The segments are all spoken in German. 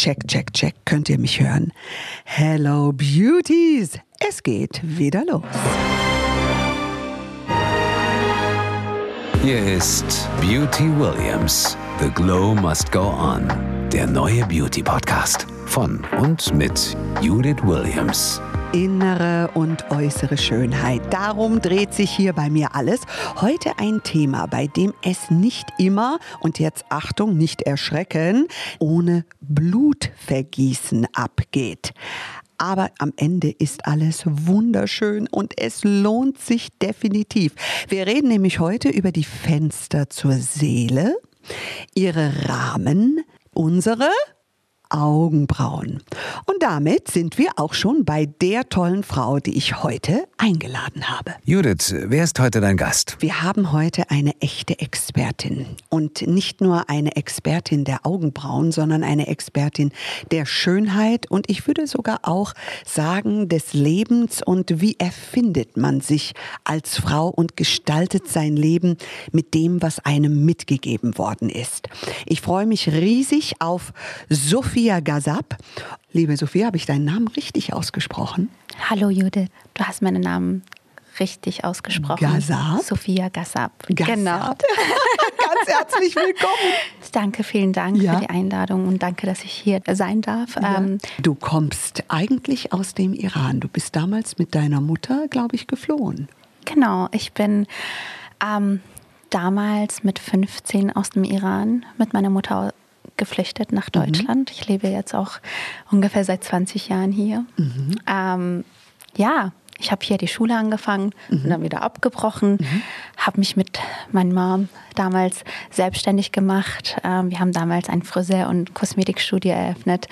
check, check, check. Könnt ihr mich hören? Hello Beauties! Es geht wieder los. Hier ist Beauty Williams. The Glow Must Go On. Der neue Beauty Podcast von und mit Judith Williams. Innere und äußere Schönheit. Darum dreht sich hier bei mir alles. Heute ein Thema, bei dem es nicht immer, und jetzt Achtung, nicht erschrecken, ohne Blutvergießen abgeht. Aber am Ende ist alles wunderschön und es lohnt sich definitiv. Wir reden nämlich heute über die Fenster zur Seele, ihre Rahmen, unsere Augenbrauen. Und damit sind wir auch schon bei der tollen Frau, die ich heute eingeladen habe. Judith, wer ist heute dein Gast? Wir haben heute eine echte Expertin. Und nicht nur eine Expertin der Augenbrauen, sondern eine Expertin der Schönheit und ich würde sogar auch sagen des Lebens und wie erfindet man sich als Frau und gestaltet sein Leben mit dem, was einem mitgegeben worden ist. Ich freue mich riesig auf Sophie Sophia Gazab. Liebe Sophia, habe ich deinen Namen richtig ausgesprochen? Hallo Jude, du hast meinen Namen richtig ausgesprochen. Gazab? Sophia Gazab. Gazab. Genau. Ganz herzlich willkommen. Danke, vielen Dank ja. für die Einladung und danke, dass ich hier sein darf. Ja. Ähm, du kommst eigentlich aus dem Iran. Du bist damals mit deiner Mutter, glaube ich, geflohen. Genau, ich bin ähm, damals mit 15 aus dem Iran mit meiner Mutter geflüchtet nach mhm. Deutschland. Mhm. Ich lebe jetzt auch ungefähr seit 20 Jahren hier. Mhm. Ähm, ja, ich habe hier die Schule angefangen mhm. und dann wieder abgebrochen, mhm. habe mich mit meiner Mom damals selbstständig gemacht. Ähm, wir haben damals ein Friseur- und Kosmetikstudio eröffnet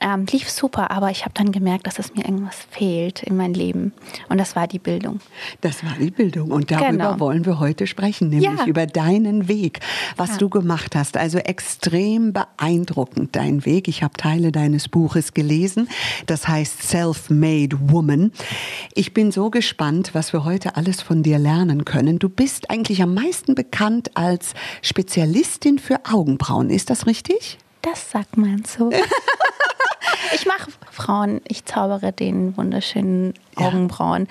ähm, lief super, aber ich habe dann gemerkt, dass es mir irgendwas fehlt in meinem Leben. Und das war die Bildung. Das war die Bildung. Und darüber genau. wollen wir heute sprechen, nämlich ja. über deinen Weg, was ja. du gemacht hast. Also extrem beeindruckend dein Weg. Ich habe Teile deines Buches gelesen. Das heißt Self-Made Woman. Ich bin so gespannt, was wir heute alles von dir lernen können. Du bist eigentlich am meisten bekannt als Spezialistin für Augenbrauen. Ist das richtig? Das sagt man so. ich mache Frauen, ich zaubere den wunderschönen Augenbrauen,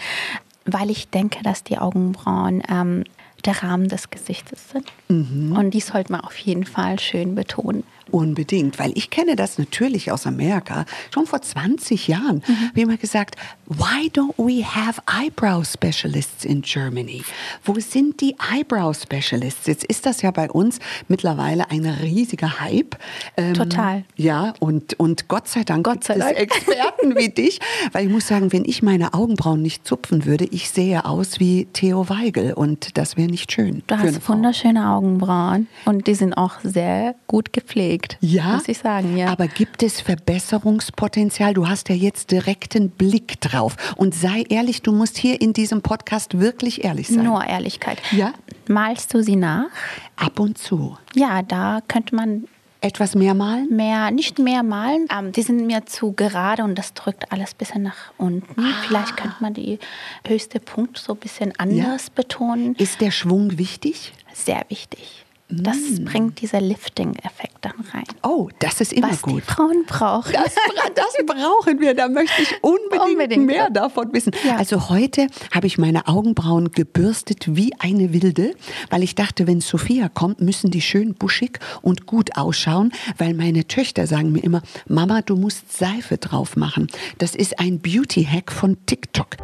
ja. weil ich denke, dass die Augenbrauen ähm, der Rahmen des Gesichtes sind. Mhm. Und die sollte man auf jeden Fall schön betonen. Unbedingt, weil ich kenne das natürlich aus Amerika. Schon vor 20 Jahren mhm. wie immer gesagt, why don't we have eyebrow specialists in Germany? Wo sind die Eyebrow Specialists? Jetzt ist das ja bei uns mittlerweile ein riesiger Hype. Ähm, Total. Ja, und, und Gott sei Dank Gott sei gibt Dank. es Experten wie dich, weil ich muss sagen, wenn ich meine Augenbrauen nicht zupfen würde, ich sehe aus wie Theo Weigel und das wäre nicht schön. Du hast wunderschöne Augenbrauen und die sind auch sehr gut gepflegt gelegt. Ja. Muss ich sagen, ja. Aber gibt es Verbesserungspotenzial? Du hast ja jetzt direkten Blick drauf. Und sei ehrlich, du musst hier in diesem Podcast wirklich ehrlich sein. Nur Ehrlichkeit. Ja. Malst du sie nach? Ab und zu. Ja, da könnte man etwas mehr malen? Mehr, nicht mehr malen. Ähm, die sind mir zu gerade und das drückt alles ein bisschen nach unten. Ah. Vielleicht könnte man die höchste Punkt so ein bisschen anders ja. betonen. Ist der Schwung wichtig? Sehr wichtig. Das mm. bringt dieser Lifting-Effekt dann rein. Oh, das ist immer Was gut. Die Frauen brauchen. Das, das, brauchen wir. Da möchte ich unbedingt, unbedingt mehr davon wissen. Ja. Also heute habe ich meine Augenbrauen gebürstet wie eine Wilde, weil ich dachte, wenn Sophia kommt, müssen die schön buschig und gut ausschauen, weil meine Töchter sagen mir immer, Mama, du musst Seife drauf machen. Das ist ein Beauty-Hack von TikTok.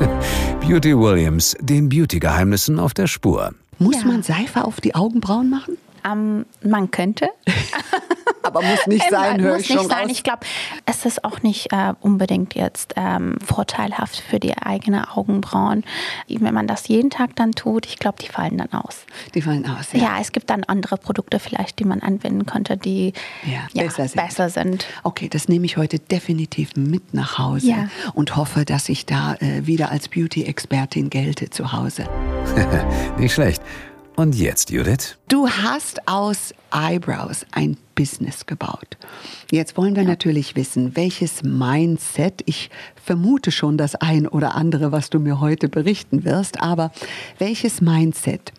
Beauty Williams, den Beauty-Geheimnissen auf der Spur. Muss ja. man Seife auf die Augenbrauen machen? Um, man könnte. Aber muss nicht sein, höre ich nicht schon sein. Raus. Ich glaube, es ist auch nicht äh, unbedingt jetzt ähm, vorteilhaft für die eigenen Augenbrauen. Wenn man das jeden Tag dann tut, ich glaube, die fallen dann aus. Die fallen aus, ja. Ja, es gibt dann andere Produkte vielleicht, die man anwenden könnte, die ja, ja, besser, sind. besser, sind. Okay, das nehme ich heute definitiv mit nach Hause ja. und hoffe, dass ich da äh, wieder als Beauty-Expertin gelte zu Hause. nicht schlecht. Und jetzt, Judith? Du hast aus Eyebrows ein Business gebaut. Jetzt wollen wir ja. natürlich wissen, welches Mindset, ich vermute schon das ein oder andere, was du mir heute berichten wirst, aber welches Mindset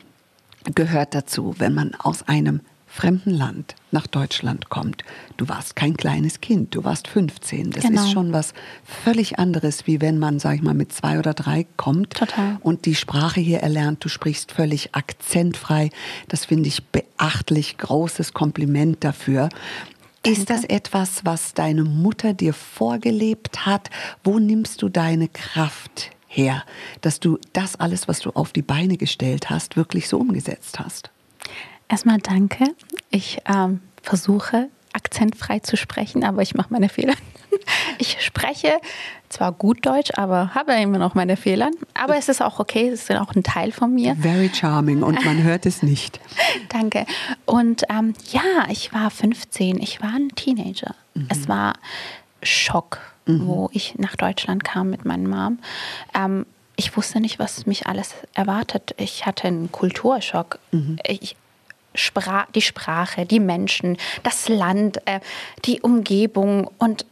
gehört dazu, wenn man aus einem fremden Land nach Deutschland kommt. Du warst kein kleines Kind, du warst 15. Das Genau. ist schon was völlig anderes, wie wenn man, sag ich mal, mit zwei oder drei kommt Total. und die Sprache hier erlernt. Du sprichst völlig akzentfrei. Das finde ich beachtlich. Großes Kompliment dafür. Ist das etwas, was deine Mutter dir vorgelebt hat? Wo nimmst du deine Kraft her, dass du das alles, was du auf die Beine gestellt hast, wirklich so umgesetzt hast? Erstmal danke. Ich ähm, versuche akzentfrei zu sprechen, aber ich mache meine Fehler. Ich spreche zwar gut Deutsch, aber habe immer noch meine Fehler. Aber es ist auch okay, es ist auch ein Teil von mir. Very charming und man hört es nicht. Danke. Und ähm, ja, ich war 15, ich war ein Teenager. Es war Schock, wo ich nach Deutschland kam mit meiner Mom. Ähm, ich wusste nicht, was mich alles erwartet. Ich hatte einen Kulturschock. Ich, Spra die Sprache, die Menschen, das Land, äh, die Umgebung und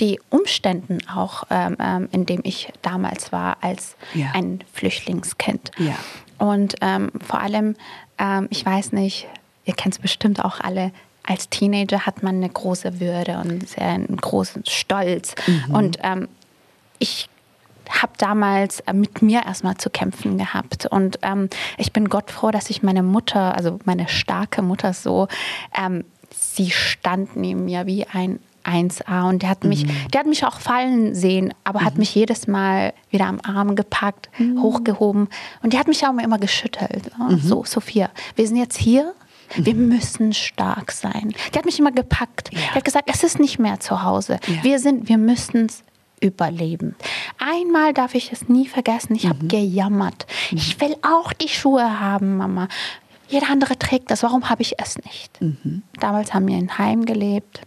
die Umständen auch, ähm, ähm, in dem ich damals war als Ja. ein Flüchtlingskind. Ja. Und ähm, vor allem, ähm, ich weiß nicht, ihr kennt es bestimmt auch alle, als Teenager hat man eine große Würde und sehr einen großen Stolz. Und ähm, ich habe damals äh, mit mir erstmal zu kämpfen gehabt. Und ähm, ich bin Gott froh, dass ich meine Mutter, also meine starke Mutter so, ähm, sie stand neben mir wie ein 1A und der hat mich, der hat mich auch fallen sehen, aber hat mich jedes Mal wieder am Arm gepackt, hochgehoben und die hat mich auch immer geschüttelt. Ja, So, Sophia, wir sind jetzt hier, wir müssen stark sein. Die hat mich immer gepackt. Die hat gesagt, es ist nicht mehr zu Hause. Ja. Wir sind, wir müssen es überleben. Einmal darf ich es nie vergessen, ich habe gejammert. Ich will auch die Schuhe haben, Mama. Jeder andere trägt das, warum habe ich es nicht? Damals haben wir in Heim gelebt.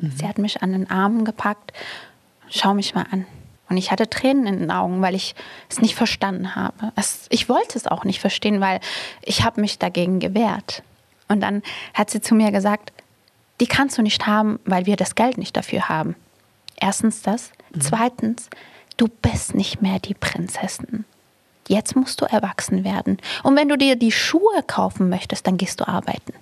Sie hat mich an den Armen gepackt. Schau mich mal an. Und ich hatte Tränen in den Augen, weil ich es nicht verstanden habe. Es, ich wollte es auch nicht verstehen, weil ich habe mich dagegen gewehrt. Und dann hat sie zu mir gesagt, die kannst du nicht haben, weil wir das Geld nicht dafür haben. Erstens das. Zweitens, du bist nicht mehr die Prinzessin. Jetzt musst du erwachsen werden. Und wenn du dir die Schuhe kaufen möchtest, dann gehst du arbeiten.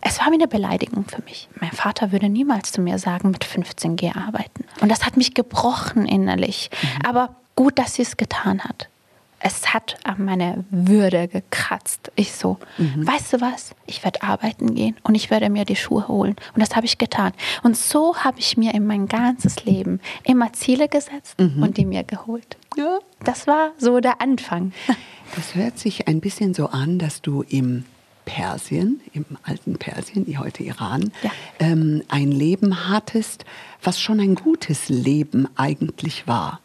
Es war wie eine Beleidigung für mich. Mein Vater würde niemals zu mir sagen, mit 15 geh arbeiten. Und das hat mich gebrochen innerlich. Aber gut, dass sie es getan hat. Es hat an meine Würde gekratzt. Ich so, weißt du was? Ich werde arbeiten gehen und ich werde mir die Schuhe holen. Und das habe ich getan. Und so habe ich mir in mein ganzes Leben immer Ziele gesetzt und die mir geholt. Ja. Das war so der Anfang. Das hört sich ein bisschen so an, dass du im Persien, im alten Persien, heute Iran, Ja. ähm, ein Leben hattest, was schon ein gutes Leben eigentlich war.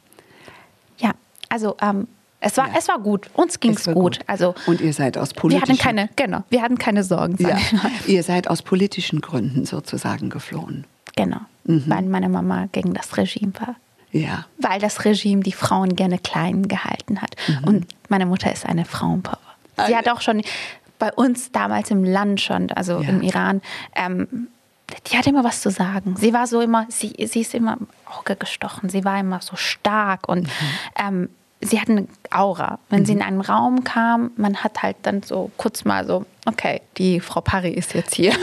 Ja, also ähm, es, war, Ja. es war gut. Uns ging es war gut. Also, Und ihr seid aus wir politischen hatten keine, genau, wir hatten keine Sorgen. ja, ihr seid aus politischen Gründen sozusagen geflohen. Genau, Mhm. weil meine Mama gegen das Regime war. Ja. Weil das Regime die Frauen gerne klein gehalten hat. Und meine Mutter ist eine Frauenpower. Sie Mhm. Ah, hat auch schon bei uns damals im Land schon, also Ja. im Iran, ähm, die hat immer was zu sagen. Sie war so immer, sie, sie ist immer im Auge gestochen. Sie war immer so stark und Mhm. ähm, sie hat eine Aura. Wenn sie in einen Raum kam, man hat halt dann so kurz mal so, okay, die Frau Parry ist jetzt hier.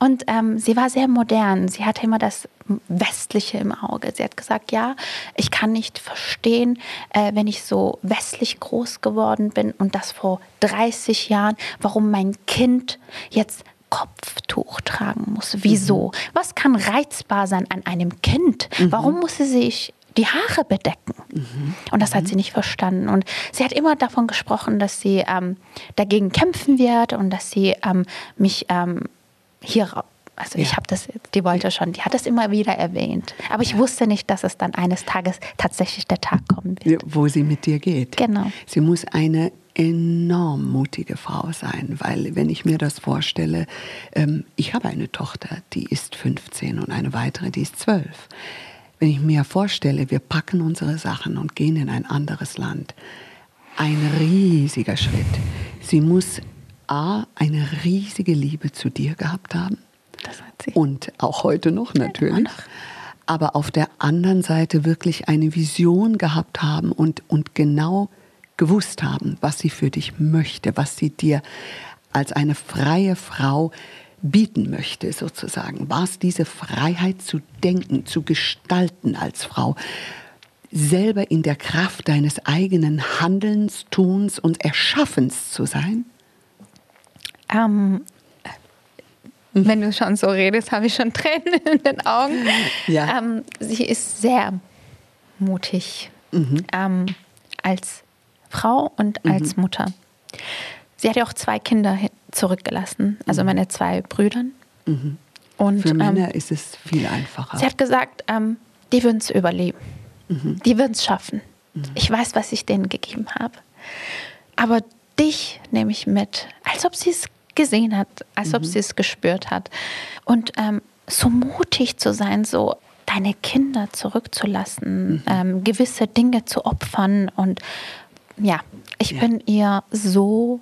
Und ähm, sie war sehr modern. Sie hatte immer das Westliche im Auge. Sie hat gesagt, ja, ich kann nicht verstehen, äh, wenn ich so westlich groß geworden bin und das vor 30 Jahren, warum mein Kind jetzt Kopftuch tragen muss. Wieso? Was kann reizbar sein an einem Kind? Warum muss sie sich die Haare bedecken? Und das hat sie nicht verstanden. Und sie hat immer davon gesprochen, dass sie ähm, dagegen kämpfen wird und dass sie ähm, mich ähm, hier also ich Ja. habe das, die wollte schon, die hat das immer wieder erwähnt. Aber ich wusste nicht, dass es dann eines Tages tatsächlich der Tag kommen wird. wo sie mit dir geht. Genau. Sie muss eine enorm mutige Frau sein, weil wenn ich mir das vorstelle, ähm, ich habe eine Tochter, die ist 15 und eine weitere, die ist 12. Wenn ich mir vorstelle, wir packen unsere Sachen und gehen in ein anderes Land, ein riesiger Schritt. Sie muss A, eine riesige Liebe zu dir gehabt haben. Das hat sie. Und auch heute noch natürlich. noch. Aber auf der anderen Seite wirklich eine Vision gehabt haben und, und genau gewusst haben, was sie für dich möchte, was sie dir als eine freie Frau bieten möchte, sozusagen? War es diese Freiheit zu denken, zu gestalten als Frau? selber in der Kraft deines eigenen Handelns, Tuns und Erschaffens zu sein? Ähm, wenn du schon so redest, habe ich schon Tränen in den Augen. Ja. Ähm, sie ist sehr mutig mhm. ähm, als Frau und mhm. als Mutter. Sie hat ja auch zwei Kinder zurückgelassen, also mhm. meine zwei Brüder. Mhm. Und, Für Männer ähm, ist es viel einfacher. Sie hat gesagt, ähm, die würden es überleben. Mhm. Die würden es schaffen. Mhm. Ich weiß, was ich denen gegeben habe. Aber dich nehme ich mit, als ob sie es gesehen hat, als ob sie es gespürt hat. Und ähm, so mutig zu sein, so deine Kinder zurückzulassen, mhm. ähm, gewisse Dinge zu opfern. Und ja, ich ja. bin ihr so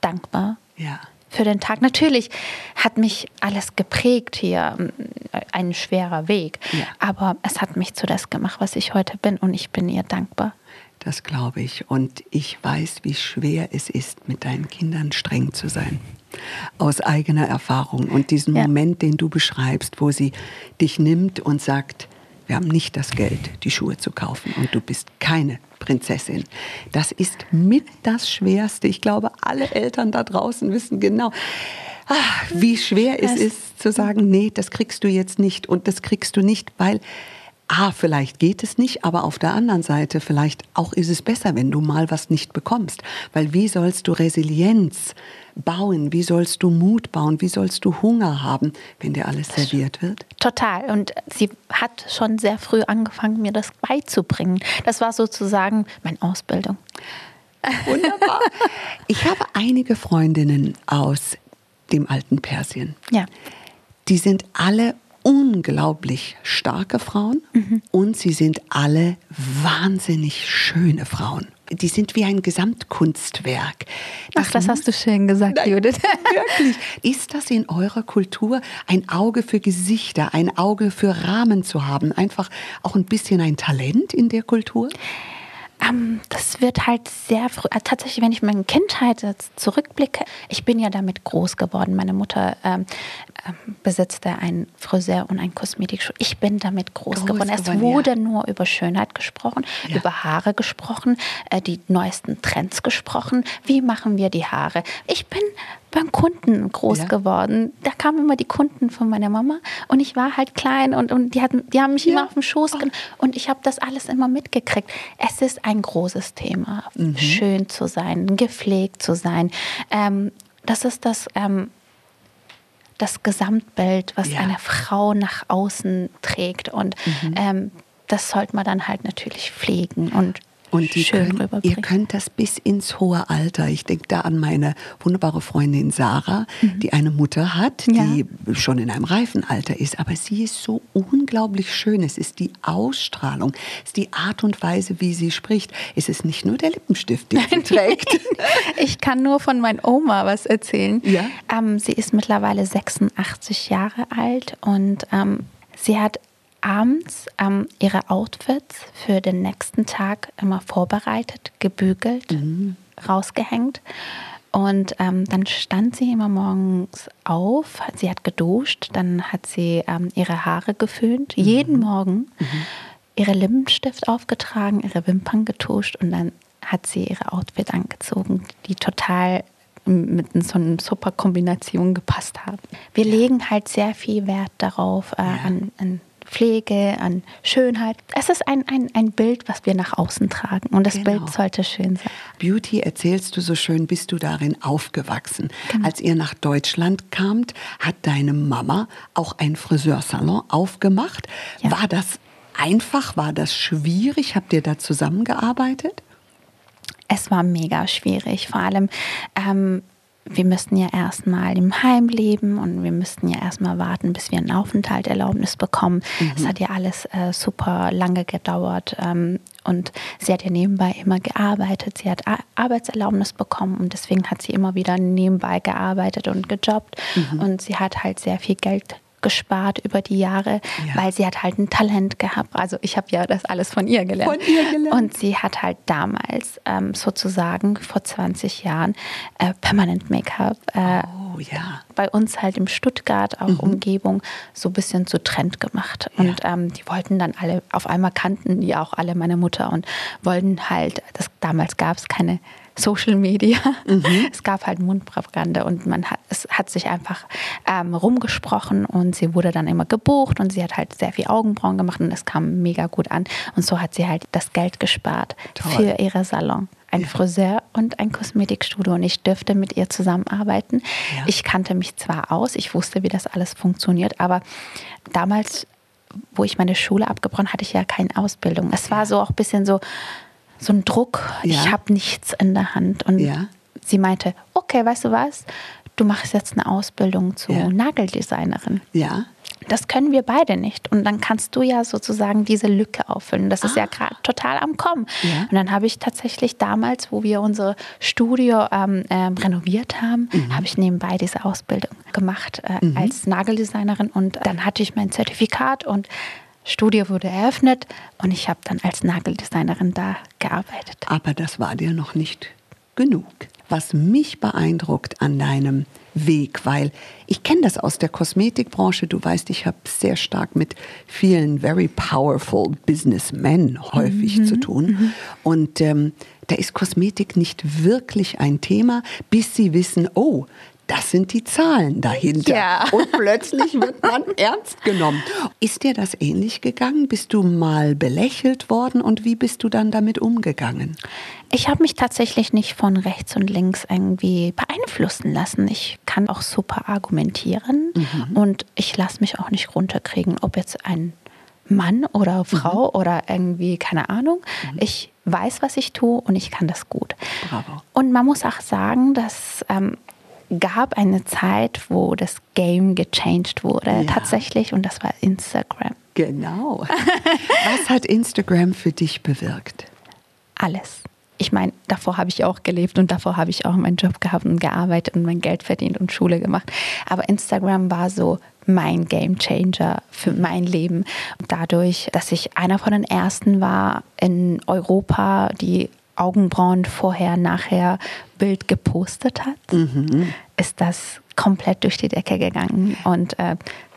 dankbar. Ja. Für den Tag. Natürlich hat mich alles geprägt hier, ein schwerer Weg. Ja. Aber es hat mich zu das gemacht, was ich heute bin und ich bin ihr dankbar. Das glaube ich. Und ich weiß, wie schwer es ist, mit deinen Kindern streng zu sein. Aus eigener Erfahrung. Und diesen ja. Moment, den du beschreibst, wo sie dich nimmt und sagt, wir haben nicht das Geld, die Schuhe zu kaufen und du bist keine Prinzessin. Das ist mit das Schwerste. Ich glaube, alle Eltern da draußen wissen genau, ach, wie schwer es ist zu sagen, nee, das kriegst du jetzt nicht und das kriegst du nicht, weil ah, vielleicht geht es nicht, aber auf der anderen Seite, vielleicht auch ist es besser, wenn du mal was nicht bekommst. Weil wie sollst du Resilienz bauen? Wie sollst du Mut bauen? Wie sollst du Hunger haben, wenn dir alles serviert wird? Total. Und sie hat schon sehr früh angefangen, mir das beizubringen. Das war sozusagen meine Ausbildung. Wunderbar. Ich habe einige Freundinnen aus dem alten Persien. Ja. Die sind alle unglaublich starke Frauen mhm. und sie sind alle wahnsinnig schöne Frauen. Die sind wie ein Gesamtkunstwerk. Das Ach, das hast du schön gesagt, Nein, Judith. Wirklich. Ist das in eurer Kultur ein Auge für Gesichter, ein Auge für Rahmen zu haben? Einfach auch ein bisschen ein Talent in der Kultur? Ähm, das wird halt sehr früh, äh, tatsächlich, wenn ich meine Kindheit jetzt zurückblicke, ich bin ja damit groß geworden. Meine Mutter ähm, äh, besitzte einen Friseur und ein Kosmetikschuh. Ich bin damit groß, groß geworden. Es wurde ja. nur über Schönheit gesprochen, ja. über Haare gesprochen, äh, die neuesten Trends gesprochen. Wie machen wir die Haare? Ich bin beim Kunden groß ja. geworden. Da kamen immer die Kunden von meiner Mama und ich war halt klein und, und die, hatten, die haben mich ja. immer auf den Schoß genommen und ich habe das alles immer mitgekriegt. Es ist ein großes Thema, mhm. schön zu sein, gepflegt zu sein. Ähm, das ist das, ähm, das Gesamtbild, was ja. eine Frau nach außen trägt und mhm. ähm, das sollte man dann halt natürlich pflegen und und Schön können, ihr könnt das bis ins hohe Alter. Ich denke da an meine wunderbare Freundin Sarah, mhm. die eine Mutter hat, die ja. schon in einem reifen Alter ist. Aber sie ist so unglaublich schön. Es ist die Ausstrahlung, es ist die Art und Weise, wie sie spricht. Es ist nicht nur der Lippenstift, den sie trägt. ich kann nur von meiner Oma was erzählen. Ja? Ähm, sie ist mittlerweile 86 Jahre alt und ähm, sie hat abends ähm, ihre Outfits für den nächsten Tag immer vorbereitet, gebügelt, mhm. rausgehängt. Und ähm, dann stand sie immer morgens auf, sie hat geduscht, dann hat sie ähm, ihre Haare geföhnt, mhm. jeden Morgen, mhm. ihre Lippenstift aufgetragen, ihre Wimpern getuscht und dann hat sie ihre Outfit angezogen, die total mit so einer super Kombination gepasst haben. Wir ja. legen halt sehr viel Wert darauf, äh, ja. an, an Pflege, an Schönheit. Es ist ein, ein, ein Bild, was wir nach außen tragen und das genau. Bild sollte schön sein. Beauty, erzählst du so schön, bist du darin aufgewachsen. Genau. Als ihr nach Deutschland kamt, hat deine Mama auch einen Friseursalon aufgemacht. Ja. War das einfach? War das schwierig? Habt ihr da zusammengearbeitet? Es war mega schwierig, vor allem ähm, wir müssten ja erstmal im Heim leben und wir müssten ja erstmal warten, bis wir ein Aufenthalterlaubnis bekommen. Es mhm. hat ja alles äh, super lange gedauert ähm, und sie hat ja nebenbei immer gearbeitet. Sie hat Ar Arbeitserlaubnis bekommen und deswegen hat sie immer wieder nebenbei gearbeitet und gejobbt mhm. und sie hat halt sehr viel Geld gespart über die Jahre, Ja. weil sie hat halt ein Talent gehabt. Also ich habe ja das alles von ihr gelernt. Von ihr gelernt. Und sie hat halt damals ähm, sozusagen vor 20 Jahren äh, Permanent Make-up äh, Oh ja. bei uns halt im Stuttgart, auch Umgebung, so ein bisschen zu Trend gemacht. Und ähm, die wollten dann alle, auf einmal kannten die auch alle meine Mutter und wollten halt, das, damals gab es keine Social Media, es gab halt Mundpropaganda und man hat, es hat sich einfach ähm, rumgesprochen und sie wurde dann immer gebucht und sie hat halt sehr viel Augenbrauen gemacht und das kam mega gut an. Und so hat sie halt das Geld gespart Toll. für ihre Salon. Ein Ja. Friseur und ein Kosmetikstudio und ich dürfte mit ihr zusammenarbeiten. Ja. Ich kannte mich zwar aus, ich wusste, wie das alles funktioniert, aber damals, wo ich meine Schule abgebrochen hatte ich ja keine Ausbildung. Es war so auch ein bisschen so, so ein Druck. Ja. Ich habe nichts in der Hand. Und Ja. sie meinte, okay, weißt du was? Du machst jetzt eine Ausbildung zur Ja. Nageldesignerin. Ja. Das können wir beide nicht. Und dann kannst du ja sozusagen diese Lücke auffüllen. Das ist ja gerade total am Kommen. Ah. Ja. Und dann habe ich tatsächlich damals, wo wir unser Studio ähm, ähm, renoviert haben, Mhm. habe ich nebenbei diese Ausbildung gemacht äh, als Nageldesignerin. Und dann hatte ich mein Zertifikat und Studio wurde eröffnet und ich habe dann als Nageldesignerin da gearbeitet. Aber das war dir noch nicht genug. Was mich beeindruckt an deinem Weg, weil ich kenne das aus der Kosmetikbranche. Du weißt, ich habe sehr stark mit vielen very powerful Businessmen häufig zu tun. Und ähm, da ist Kosmetik nicht wirklich ein Thema, bis sie wissen, oh, das sind die Zahlen dahinter. Ja. Und plötzlich wird man ernst genommen. Ist dir das ähnlich gegangen? Bist du mal belächelt worden und wie bist du dann damit umgegangen? Ich habe mich tatsächlich nicht von rechts und links irgendwie beeinflussen lassen. Ich kann auch super argumentieren und ich lasse mich auch nicht runterkriegen, ob jetzt ein Mann oder Frau oder irgendwie, keine Ahnung. Ich weiß, was ich tue und ich kann das gut. Bravo. Und man muss auch sagen, dass ähm, gab eine Zeit, wo das Game gechanged wurde, Ja. tatsächlich, und das war Instagram. Genau. Was hat Instagram für dich bewirkt? alles. Ich meine, davor habe ich auch gelebt und davor habe ich auch meinen Job gehabt und gearbeitet und mein Geld verdient und Schule gemacht. Aber Instagram war so mein Game Changer für mein Leben. Dadurch, dass ich einer von den ersten war in Europa, die Augenbrauen vorher, nachher Bild gepostet hat, ist das komplett durch die Decke gegangen. Und äh,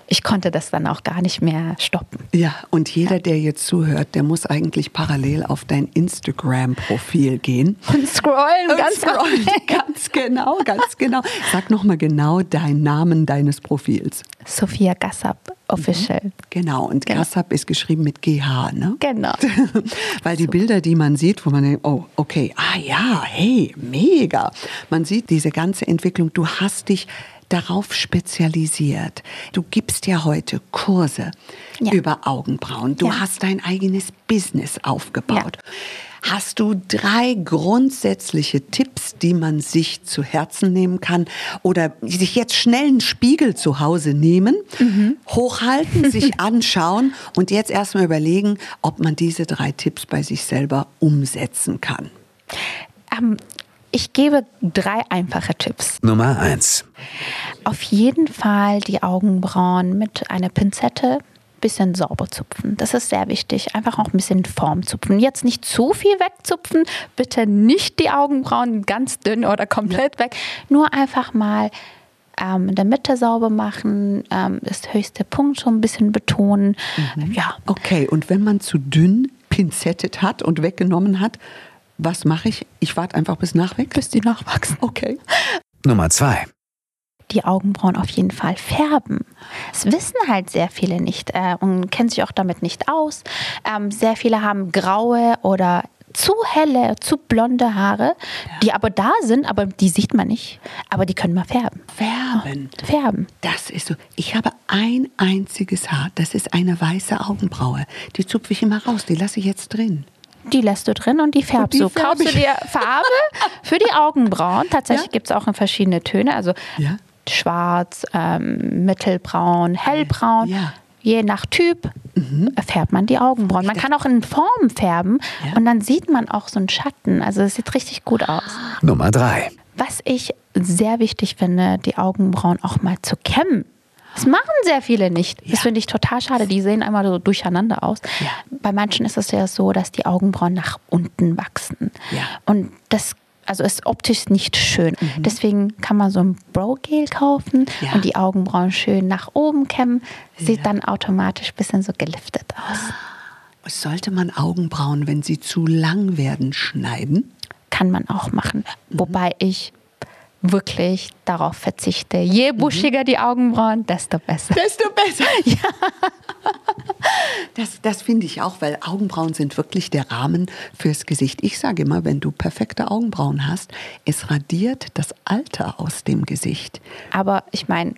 ich konnte das dann auch gar nicht mehr stoppen. Ja, und jeder, der jetzt zuhört, der muss eigentlich parallel auf dein Instagram-Profil gehen. Und scrollen, Und ganz scrollen. ganz genau, ganz genau. Sag nochmal genau deinen Namen deines Profils. Sophia Gassab, official. Genau, und Genau. Gassab ist geschrieben mit GH, ne? Genau. Weil die Bilder, die man sieht, wo man denkt, oh, okay, ah ja, hey, mega. Man sieht diese ganze Entwicklung. Du hast dich darauf spezialisiert. Du gibst ja heute Kurse Ja. über Augenbrauen. Du Ja. hast dein eigenes Business aufgebaut. Hast du drei grundsätzliche Tipps, die man sich zu Herzen nehmen kann oder sich jetzt schnell einen Spiegel zu Hause nehmen, hochhalten, sich anschauen und jetzt erstmal überlegen, ob man diese drei Tipps bei sich selber umsetzen kann? Ähm, ich gebe drei einfache Tipps. Nummer 1. Auf jeden Fall die Augenbrauen mit einer Pinzette bisschen sauber zupfen. Das ist sehr wichtig. Einfach auch ein bisschen Form zupfen. Jetzt nicht zu viel wegzupfen. Bitte nicht die Augenbrauen ganz dünn oder komplett weg. Nur einfach mal ähm, in der Mitte sauber machen, ähm, das höchste Punkt so ein bisschen betonen. Ja, Okay, und wenn man zu dünn pinzettet hat und weggenommen hat, was mache ich? Ich warte einfach bis nachwächst? bis die nachwachsen. Okay. Nummer 2. die Augenbrauen auf jeden Fall färben. Das wissen halt sehr viele nicht äh, und kennen sich auch damit nicht aus. Ähm, sehr viele haben graue oder zu helle, zu blonde Haare, die aber da sind, aber die sieht man nicht. Aber die können wir färben. Färben. Färben. Das ist so. Ich habe ein einziges Haar. Das ist eine weiße Augenbraue. Die zupfe ich immer raus. Die lasse ich jetzt drin. Die lässt du drin und die färbst die du. färb Kaufst du dir Farbe für die Augenbrauen. Tatsächlich Ja. gibt es auch in verschiedene Töne. Also Ja. schwarz, ähm, mittelbraun, hellbraun. Ja. Mhm. Je nach Typ färbt man die Augenbrauen. Man kann auch in Form färben Ja. und dann sieht man auch so einen Schatten. Also es sieht richtig gut aus. Nummer 3. Was ich sehr wichtig finde, die Augenbrauen auch mal zu kämmen. Das machen sehr viele nicht. Das Ja. finde ich total schade. Die sehen einmal so durcheinander aus. Ja. Bei manchen ist es ja so, dass die Augenbrauen nach unten wachsen. Ja. Und das also ist optisch nicht schön. Deswegen kann man so ein Brow-Gel kaufen Mhm. Ja. und die Augenbrauen schön nach oben kämmen. Sieht Ja. dann automatisch ein bisschen so geliftet aus. Sollte man Augenbrauen, wenn sie zu lang werden, schneiden? Kann man auch machen. Mhm. Wobei ich wirklich darauf verzichte. Je buschiger die Augenbrauen, desto besser. Desto besser. Ja. Das, das finde ich auch, weil Augenbrauen sind wirklich der Rahmen fürs Gesicht. Ich sage immer, wenn du perfekte Augenbrauen hast, es radiert das Alter aus dem Gesicht. Aber ich meine,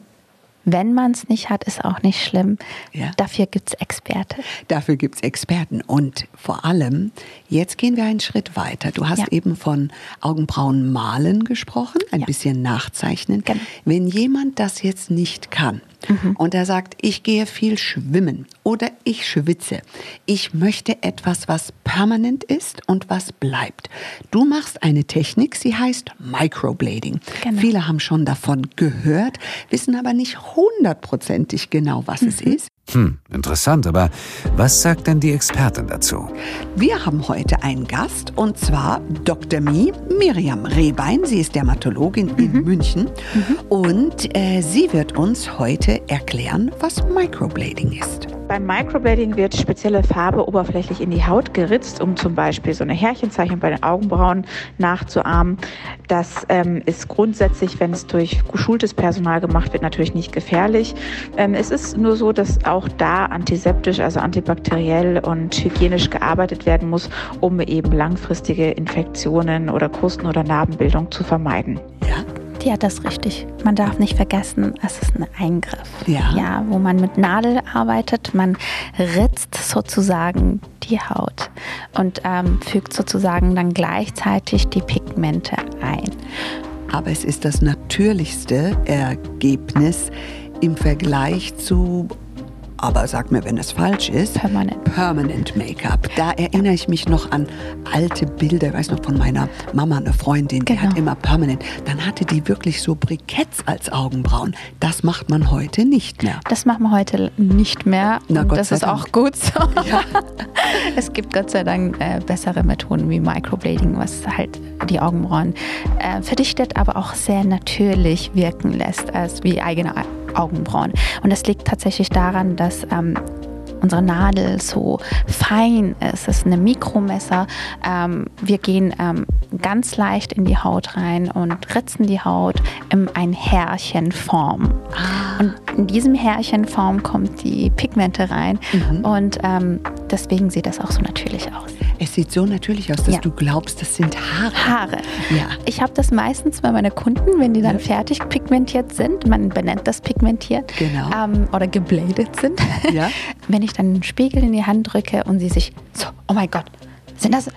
wenn man es nicht hat, ist auch nicht schlimm. Ja. Dafür gibt es Experte. Dafür gibt es Experten. Und vor allem, jetzt gehen wir einen Schritt weiter. Du hast Ja. eben von Augenbrauen malen gesprochen, ein Ja. bisschen nachzeichnen. Genau. Wenn jemand das jetzt nicht kann und er sagt, ich gehe viel schwimmen oder ich schwitze, ich möchte etwas, was permanent ist und was bleibt. Du machst eine Technik, sie heißt Microblading. Genau. Viele haben schon davon gehört, wissen aber nicht hundertprozentig genau, was es ist. Hm, interessant, aber was sagt denn die Expertin dazu? Wir haben heute einen Gast und zwar Dr. Mi, Miriam Rehbein. Sie ist Dermatologin in München und äh, sie wird uns heute erklären, was Microblading ist. Beim Microblading wird spezielle Farbe oberflächlich in die Haut geritzt, um zum Beispiel so eine Härchenzeichnung bei den Augenbrauen nachzuahmen. Das ähm, ist grundsätzlich, wenn es durch geschultes Personal gemacht wird, natürlich nicht gefährlich. Ähm, es ist nur so, dass auch da antiseptisch, also antibakteriell und hygienisch gearbeitet werden muss, um eben langfristige Infektionen oder Krusten- oder Narbenbildung zu vermeiden. Ja? Die hat das richtig. Man darf nicht vergessen, es ist ein Eingriff. Ja. ja, wo man mit Nadel arbeitet. Man ritzt sozusagen die Haut und ähm, fügt sozusagen dann gleichzeitig die Pigmente ein. Aber es ist das natürlichste Ergebnis im Vergleich zu, aber sag mir, wenn es falsch ist, Permanent. Permanent Make-up. Da erinnere ich mich noch an alte Bilder, ich weiß noch von meiner Mama, eine Freundin, die Genau. hat immer Permanent. Dann hatte die wirklich so Briketts als Augenbrauen. Das macht man heute nicht mehr. Das machen wir heute nicht mehr. Na, Gott das sei ist Dank. auch gut so. es gibt Gott sei Dank äh, bessere Methoden wie Microblading, was halt die Augenbrauen äh, verdichtet, aber auch sehr natürlich wirken lässt als wie eigene Augenbrauen. Und das liegt tatsächlich daran, dass ähm, unsere Nadel so fein ist. Es ist eine Mikromesser. Ähm, wir gehen ähm, ganz leicht in die Haut rein und ritzen die Haut in ein Härchenform. Und in diesem Härchenform kommt die Pigmente rein und ähm, deswegen sieht das auch so natürlich aus. Es sieht so natürlich aus, dass Ja. du glaubst, das sind Haare. Haare. Ja. Ich habe das meistens bei meinen Kunden, wenn die dann fertig pigmentiert sind, man benennt das pigmentiert Genau. ähm, oder gebladet sind. Ja. Wenn ich dann einen Spiegel in die Hand drücke und sie sich so, oh mein Gott, sind das,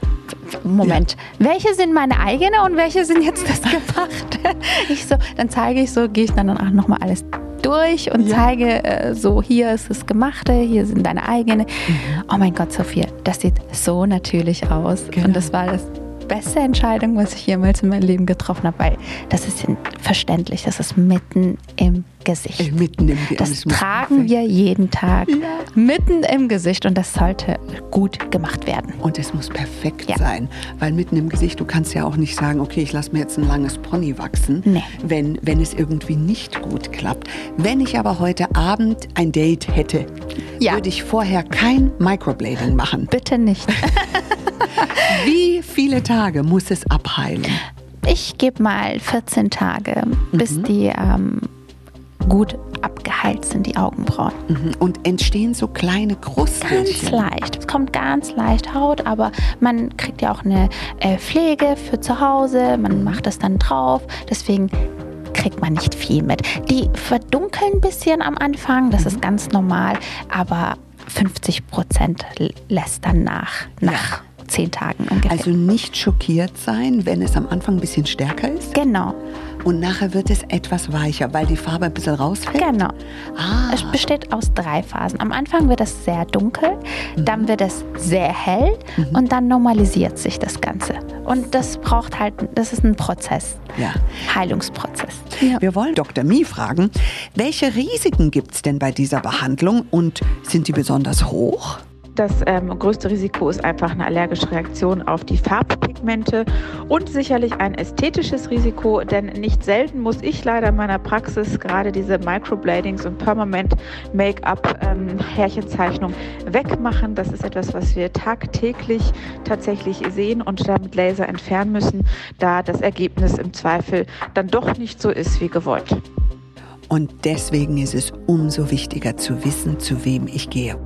Moment, welche sind meine eigene und welche sind jetzt das gemachte? Ich so, dann zeige ich so, gehe ich dann auch nochmal alles durch und Ja. zeige äh, so, hier ist das Gemachte, hier sind deine eigene. Oh mein Gott, Sophia, das sieht so natürlich aus. Genau. Und das war das beste Entscheidung, was ich jemals in meinem Leben getroffen habe, weil das ist verständlich, das ist mitten im Gesicht. Äh, Mitten im Ge- Das tragen wir jeden Tag mitten im Gesicht und das sollte gut gemacht werden. Und es muss perfekt Ja. sein, weil mitten im Gesicht, du kannst ja auch nicht sagen, okay, ich lasse mir jetzt ein langes Pony wachsen, Nee. wenn, wenn es irgendwie nicht gut klappt. Wenn ich aber heute Abend ein Date hätte, Ja. würde ich vorher kein Microblading machen. Bitte nicht. Wie viele Tage muss es abheilen? Ich gebe mal 14 Tage, bis die ähm, gut abgeheilt sind, die Augenbrauen. Mhm. Und entstehen so kleine Ganz Krustelchen. leicht. Es kommt ganz leicht Haut, aber man kriegt ja auch eine äh, Pflege für zu Hause. Man macht das dann drauf. Deswegen kriegt man nicht viel mit. Die verdunkeln ein bisschen am Anfang, das ist ganz normal, aber 50 Prozent lässt dann nach, nach zehn Tagen ungefähr. Also nicht schockiert sein, wenn es am Anfang ein bisschen stärker ist genau, und nachher wird es etwas weicher, weil die Farbe ein bisschen rausfällt. genau. Ah, Es besteht aus drei Phasen. Am Anfang wird es sehr dunkel, dann wird es sehr hell und dann normalisiert sich das Ganze. Und das braucht halt, das ist ein Prozess, ja. Heilungsprozess. Ja. Wir wollen Dr. Mi fragen, welche Risiken gibt es denn bei dieser Behandlung und sind die besonders hoch? Das ähm, größte Risiko ist einfach eine allergische Reaktion auf die Farbpigmente und sicherlich ein ästhetisches Risiko, denn nicht selten muss ich leider in meiner Praxis gerade diese Microbladings und Permanent Make-up ähm, Härchenzeichnung wegmachen. Das ist etwas, was wir tagtäglich tatsächlich sehen und damit Laser entfernen müssen, da das Ergebnis im Zweifel dann doch nicht so ist wie gewollt. Und deswegen ist es umso wichtiger zu wissen, zu wem ich gehe.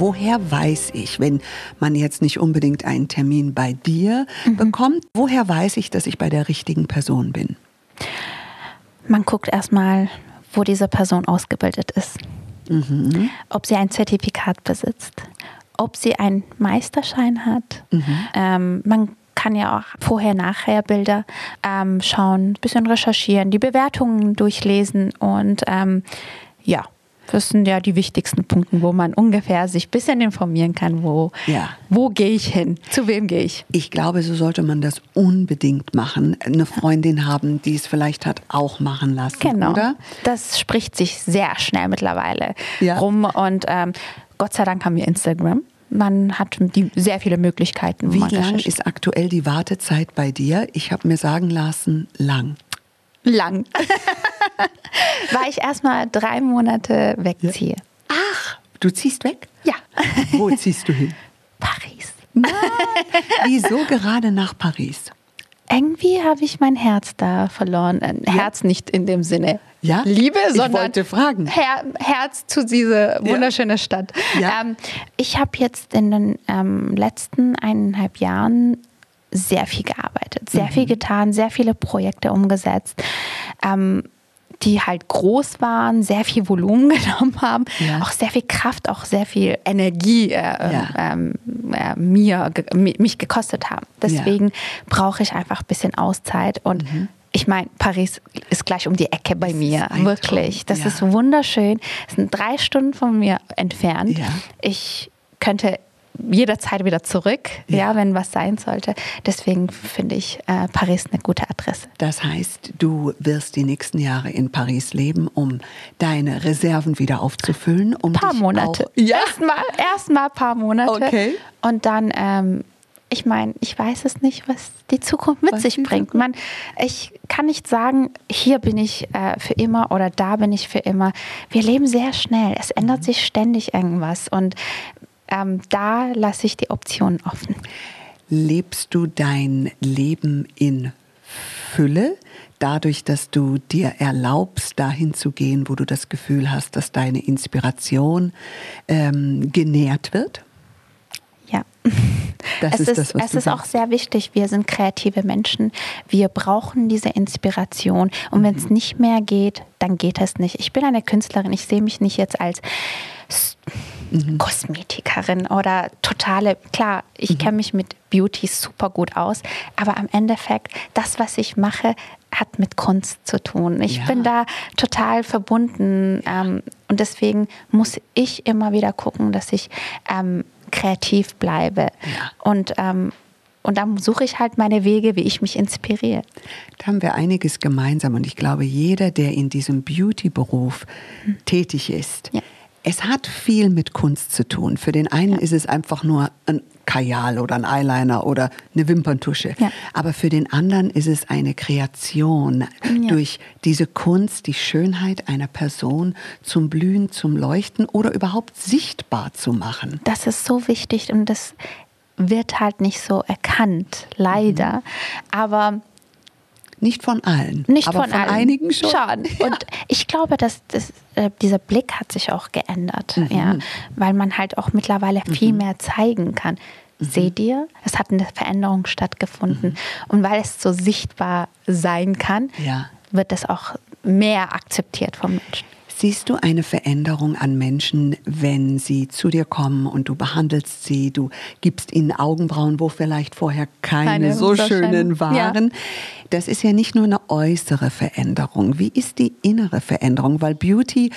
Woher weiß ich, wenn man jetzt nicht unbedingt einen Termin bei dir mhm. bekommt, woher weiß ich, dass ich bei der richtigen Person bin? Man guckt erstmal, wo diese Person ausgebildet ist. Mhm. Ob sie ein Zertifikat besitzt, ob sie einen Meisterschein hat. Mhm. Ähm, man kann ja auch Vorher-Nachher-Bilder ähm, schauen, ein bisschen recherchieren, die Bewertungen durchlesen und ähm, ja, das sind ja die wichtigsten Punkte, wo man ungefähr sich ein bisschen informieren kann, wo, ja. wo gehe ich hin, zu wem gehe ich. Ich glaube, so sollte man das unbedingt machen. Eine Freundin haben, die es vielleicht hat, auch machen lassen, genau. oder? Das spricht sich sehr schnell mittlerweile ja. rum und ähm, Gott sei Dank haben wir Instagram man hat die, sehr viele Möglichkeiten. Wie lang ist aktuell die Wartezeit bei dir? Ich habe mir sagen lassen, lang. Lang. Weil ich erstmal drei Monate wegziehe. Ja. Ach, du ziehst weg? Ja. Wo ziehst du hin? Paris. Nein. Wieso gerade nach Paris? Irgendwie habe ich mein Herz da verloren. Ein ja. Herz nicht in dem Sinne ja? Liebe, sondern ich wollte fragen. Her Herz zu dieser wunderschönen ja. Stadt. Ja. Ähm, ich habe jetzt in den ähm, letzten eineinhalb Jahren sehr viel gearbeitet, sehr mhm. viel getan, sehr viele Projekte umgesetzt. Ähm, die halt groß waren, sehr viel Volumen genommen haben, ja. auch sehr viel Kraft, auch sehr viel Energie äh, ja. ähm, äh, mir, ge mich gekostet haben. Deswegen ja. brauche ich einfach ein bisschen Auszeit und mhm. Ich meine, Paris ist gleich um die Ecke bei das mir. Wirklich. Das ist wunderschön. Es sind drei Stunden von mir entfernt. Ich könnte jederzeit wieder zurück, ja. ja. wenn was sein sollte. Deswegen finde ich äh, Paris eine gute Adresse. Das heißt, du wirst die nächsten Jahre in Paris leben, um deine Reserven wieder aufzufüllen. Um paar Monate. Auch, ja? Erstmal erst ein paar Monate. Okay. Und dann ähm, ich meine, ich weiß es nicht, was die Zukunft mit was sich bringt. Man, ich kann nicht sagen, hier bin ich äh, für immer oder da bin ich für immer. Wir leben sehr schnell. Es ändert mhm. sich ständig irgendwas. Und ähm, da lasse ich die Optionen offen. Lebst du dein Leben in Fülle, dadurch, dass du dir erlaubst, dahin zu gehen, wo du das Gefühl hast, dass deine Inspiration ähm, genährt wird? Ja. Das es ist, das, es ist auch sehr wichtig. Wir sind kreative Menschen. Wir brauchen diese Inspiration. Und wenn es mhm. nicht mehr geht, dann geht es nicht. Ich bin eine Künstlerin. Ich sehe mich nicht jetzt als mhm. Kosmetikerin oder totale, klar, ich mhm. kenne mich mit Beauty super gut aus, aber am Endeffekt, das, was ich mache, hat mit Kunst zu tun. Ich ja. bin da total verbunden ähm, und deswegen muss ich immer wieder gucken, dass ich ähm, kreativ bleibe. Ja. Und ähm, und dann suche ich halt meine Wege, wie ich mich inspiriere. Da haben wir einiges gemeinsam und ich glaube, jeder, der in diesem Beauty-Beruf hm. tätig ist, ja es hat viel mit Kunst zu tun. Für den einen ja. ist es einfach nur ein Kajal oder ein Eyeliner oder eine Wimperntusche. Ja. Aber für den anderen ist es eine Kreation ja. durch diese Kunst, die Schönheit einer Person zum Blühen, zum Leuchten oder überhaupt sichtbar zu machen. Das ist so wichtig und das wird halt nicht so erkannt, leider. Mhm. Aber nicht von allen. Nicht aber von, von allen. einigen schon. schon. Ja. Und ich glaube, dass das, äh, dieser Blick hat sich auch geändert. Mhm. Ja, weil man halt auch mittlerweile viel mhm. mehr zeigen kann. Mhm. Seht ihr, es hat eine Veränderung stattgefunden. Mhm. Und weil es so sichtbar sein kann, ja. wird es auch mehr akzeptiert vom Menschen. Siehst du eine Veränderung an Menschen, wenn sie zu dir kommen und du behandelst sie, du gibst ihnen Augenbrauen, wo vielleicht vorher keine, keine so schönen waren? Ja. Das ist ja nicht nur eine äußere Veränderung. Wie ist die innere Veränderung? Weil Beauty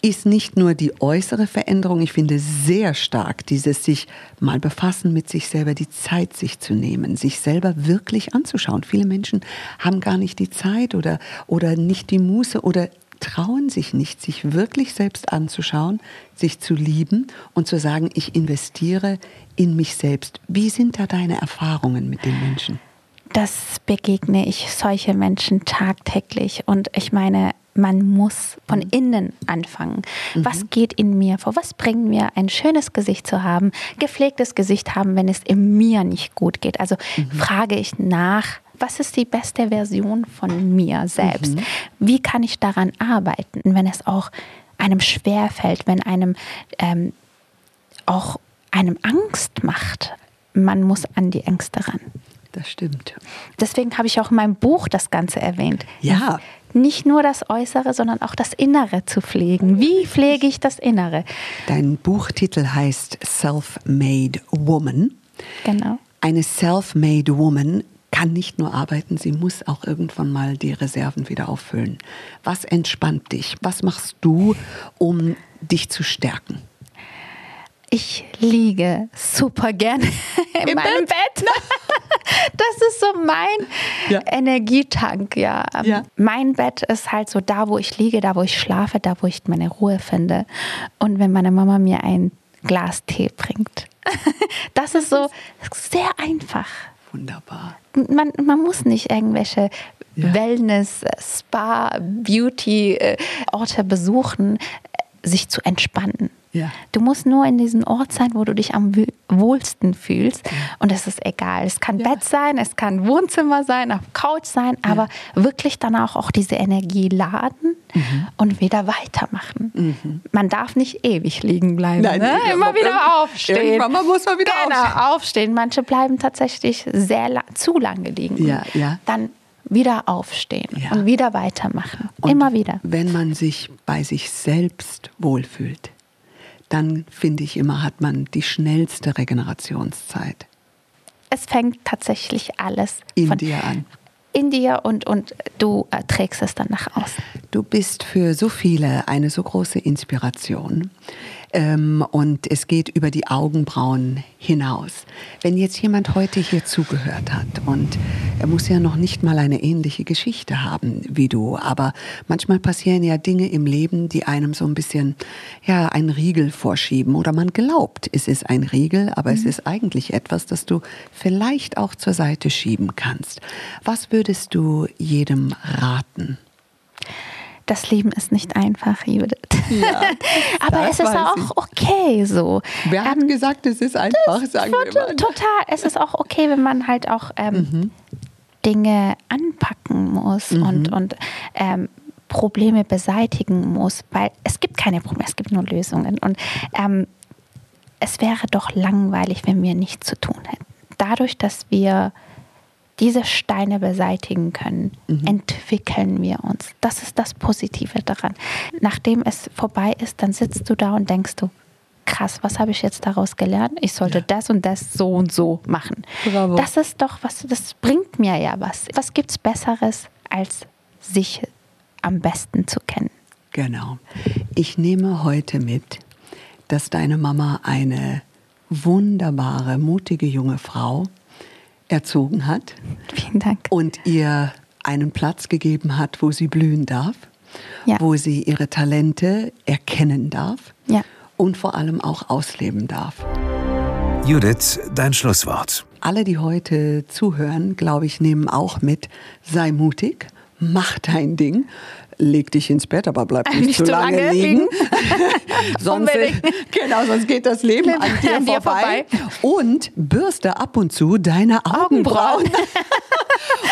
ist nicht nur die äußere Veränderung, ich finde sehr stark dieses sich mal befassen mit sich selber, die Zeit sich zu nehmen, sich selber wirklich anzuschauen. Viele Menschen haben gar nicht die Zeit oder, oder nicht die Muße oder trauen sich nicht, sich wirklich selbst anzuschauen, sich zu lieben und zu sagen, ich investiere in mich selbst. Wie sind da deine Erfahrungen mit den Menschen? Das begegne ich solche Menschen tagtäglich. Und ich meine, man muss von mhm. innen anfangen. Mhm. Was geht in mir vor? Was bringt mir ein schönes Gesicht zu haben, gepflegtes Gesicht haben, wenn es in mir nicht gut geht? Also mhm. frage ich nach, was ist die beste Version von mir selbst? Mhm. Wie kann ich daran arbeiten, wenn es auch einem schwer fällt, wenn einem ähm, auch einem Angst macht? Man muss an die Ängste ran. Das stimmt. Deswegen habe ich auch in meinem Buch das Ganze erwähnt. Ja. Nicht nur das Äußere, sondern auch das Innere zu pflegen. Wie pflege ich das Innere? Dein Buchtitel heißt Self-Made Woman. Genau. Eine Self-Made Woman kann nicht nur arbeiten, sie muss auch irgendwann mal die Reserven wieder auffüllen. Was entspannt dich? Was machst du, um dich zu stärken? Ich liege super gerne in Im meinem Bett. Bett. Das ist so mein ja. Energietank, ja. ja. Mein Bett ist halt so da, wo ich liege, da, wo ich schlafe, da, wo ich meine Ruhe finde. Und wenn meine Mama mir ein Glas Tee bringt, das ist so sehr einfach wunderbar. Man, man muss nicht irgendwelche ja. Wellness, Spa, Beauty-Orte äh, besuchen, äh, sich zu entspannen. Ja. Du musst nur in diesem Ort sein, wo du dich am wohlsten fühlst. Ja. Und es ist egal. Es kann ja. Bett sein, es kann Wohnzimmer sein, auf Couch sein, aber wirklich danach auch diese Energie laden mhm. und wieder weitermachen. Mhm. Man darf nicht ewig liegen bleiben. Nein, ne? Immer wieder aufstehen. Irgendwann muss man wieder genau, aufstehen. aufstehen. Manche bleiben tatsächlich sehr la zu lange liegen. Ja, ja. Dann wieder aufstehen und wieder weitermachen. Und Immer wieder. Wenn man sich bei sich selbst wohlfühlt, dann finde ich immer, hat man die schnellste Regenerationszeit. Es fängt tatsächlich alles in dir an. In dir und, und du äh, trägst es dann nach außen. Du bist für so viele eine so große Inspiration. Ähm, und es geht über die Augenbrauen hinaus. Wenn jetzt jemand heute hier zugehört hat und er muss ja noch nicht mal eine ähnliche Geschichte haben wie du, aber manchmal passieren ja Dinge im Leben, die einem so ein bisschen ja einen Riegel vorschieben oder man glaubt, es ist ein Riegel, aber mhm. es ist eigentlich etwas, das du vielleicht auch zur Seite schieben kannst. Was würdest du jedem raten? Das Leben ist nicht einfach, Judith. Ja, Aber es ist auch ich. okay so. Wer hat ähm, gesagt, es ist einfach, sagen wir mal. Total. Es ist auch okay, wenn man halt auch ähm, mhm. Dinge anpacken muss mhm. und, und ähm, Probleme beseitigen muss, weil es gibt keine Probleme, es gibt nur Lösungen. Und ähm, es wäre doch langweilig, wenn wir nichts zu tun hätten. Dadurch, dass wir diese Steine beseitigen können, mhm. entwickeln wir uns. Das ist das Positive daran. Nachdem es vorbei ist, dann sitzt du da und denkst du, krass, was habe ich jetzt daraus gelernt? Ich sollte ja. das und das so und so machen. Bravo. Das ist doch was, das bringt mir ja was. Was gibt es Besseres, als sich am besten zu kennen? Genau. Ich nehme heute mit, dass deine Mama eine wunderbare, mutige junge Frau erzogen hat. Vielen Dank. Und ihr einen Platz gegeben hat, wo sie blühen darf, ja. wo sie ihre Talente erkennen darf ja. und vor allem auch ausleben darf. Judith, dein Schlusswort. Alle, die heute zuhören, glaube ich, nehmen auch mit, sei mutig, mach dein Ding, leg dich ins Bett, aber bleib nicht, nicht zu lange, lange liegen. liegen. sonst, genau, sonst geht das Leben an dir, an dir vorbei. vorbei. Und bürste ab und zu deine Augenbrauen.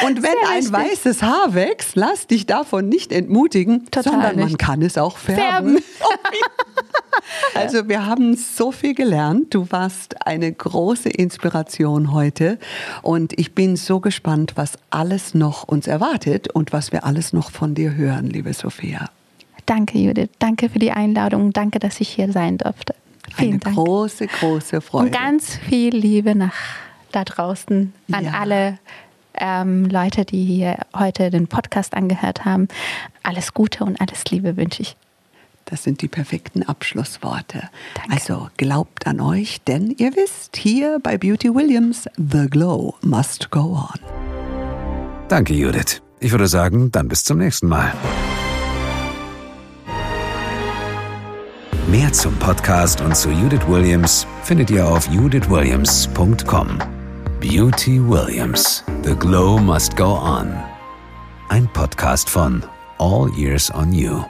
und wenn ein weißes Haar wächst, lass dich davon nicht entmutigen, Total sondern nicht. man kann es auch färben. färben. also wir haben so viel gelernt. Du warst eine große Inspiration heute und ich bin so gespannt, was alles noch uns erwartet und was wir alles noch von dir hören liebe Sophia. Danke, Judith. Danke für die Einladung. Danke, dass ich hier sein durfte. Vielen Eine Dank. große, große Freude. Und ganz viel Liebe nach da draußen an ja. alle ähm, Leute, die hier heute den Podcast angehört haben. Alles Gute und alles Liebe wünsche ich. Das sind die perfekten Abschlussworte. Danke. Also glaubt an euch, denn ihr wisst, hier bei Beauty Williams, The Glow must go on. Danke, Judith. Ich würde sagen, dann bis zum nächsten Mal. Mehr zum Podcast und zu Judith Williams findet ihr auf judithwilliams.com. Beauty Williams. The Glow Must Go On. Ein Podcast von All Years on You.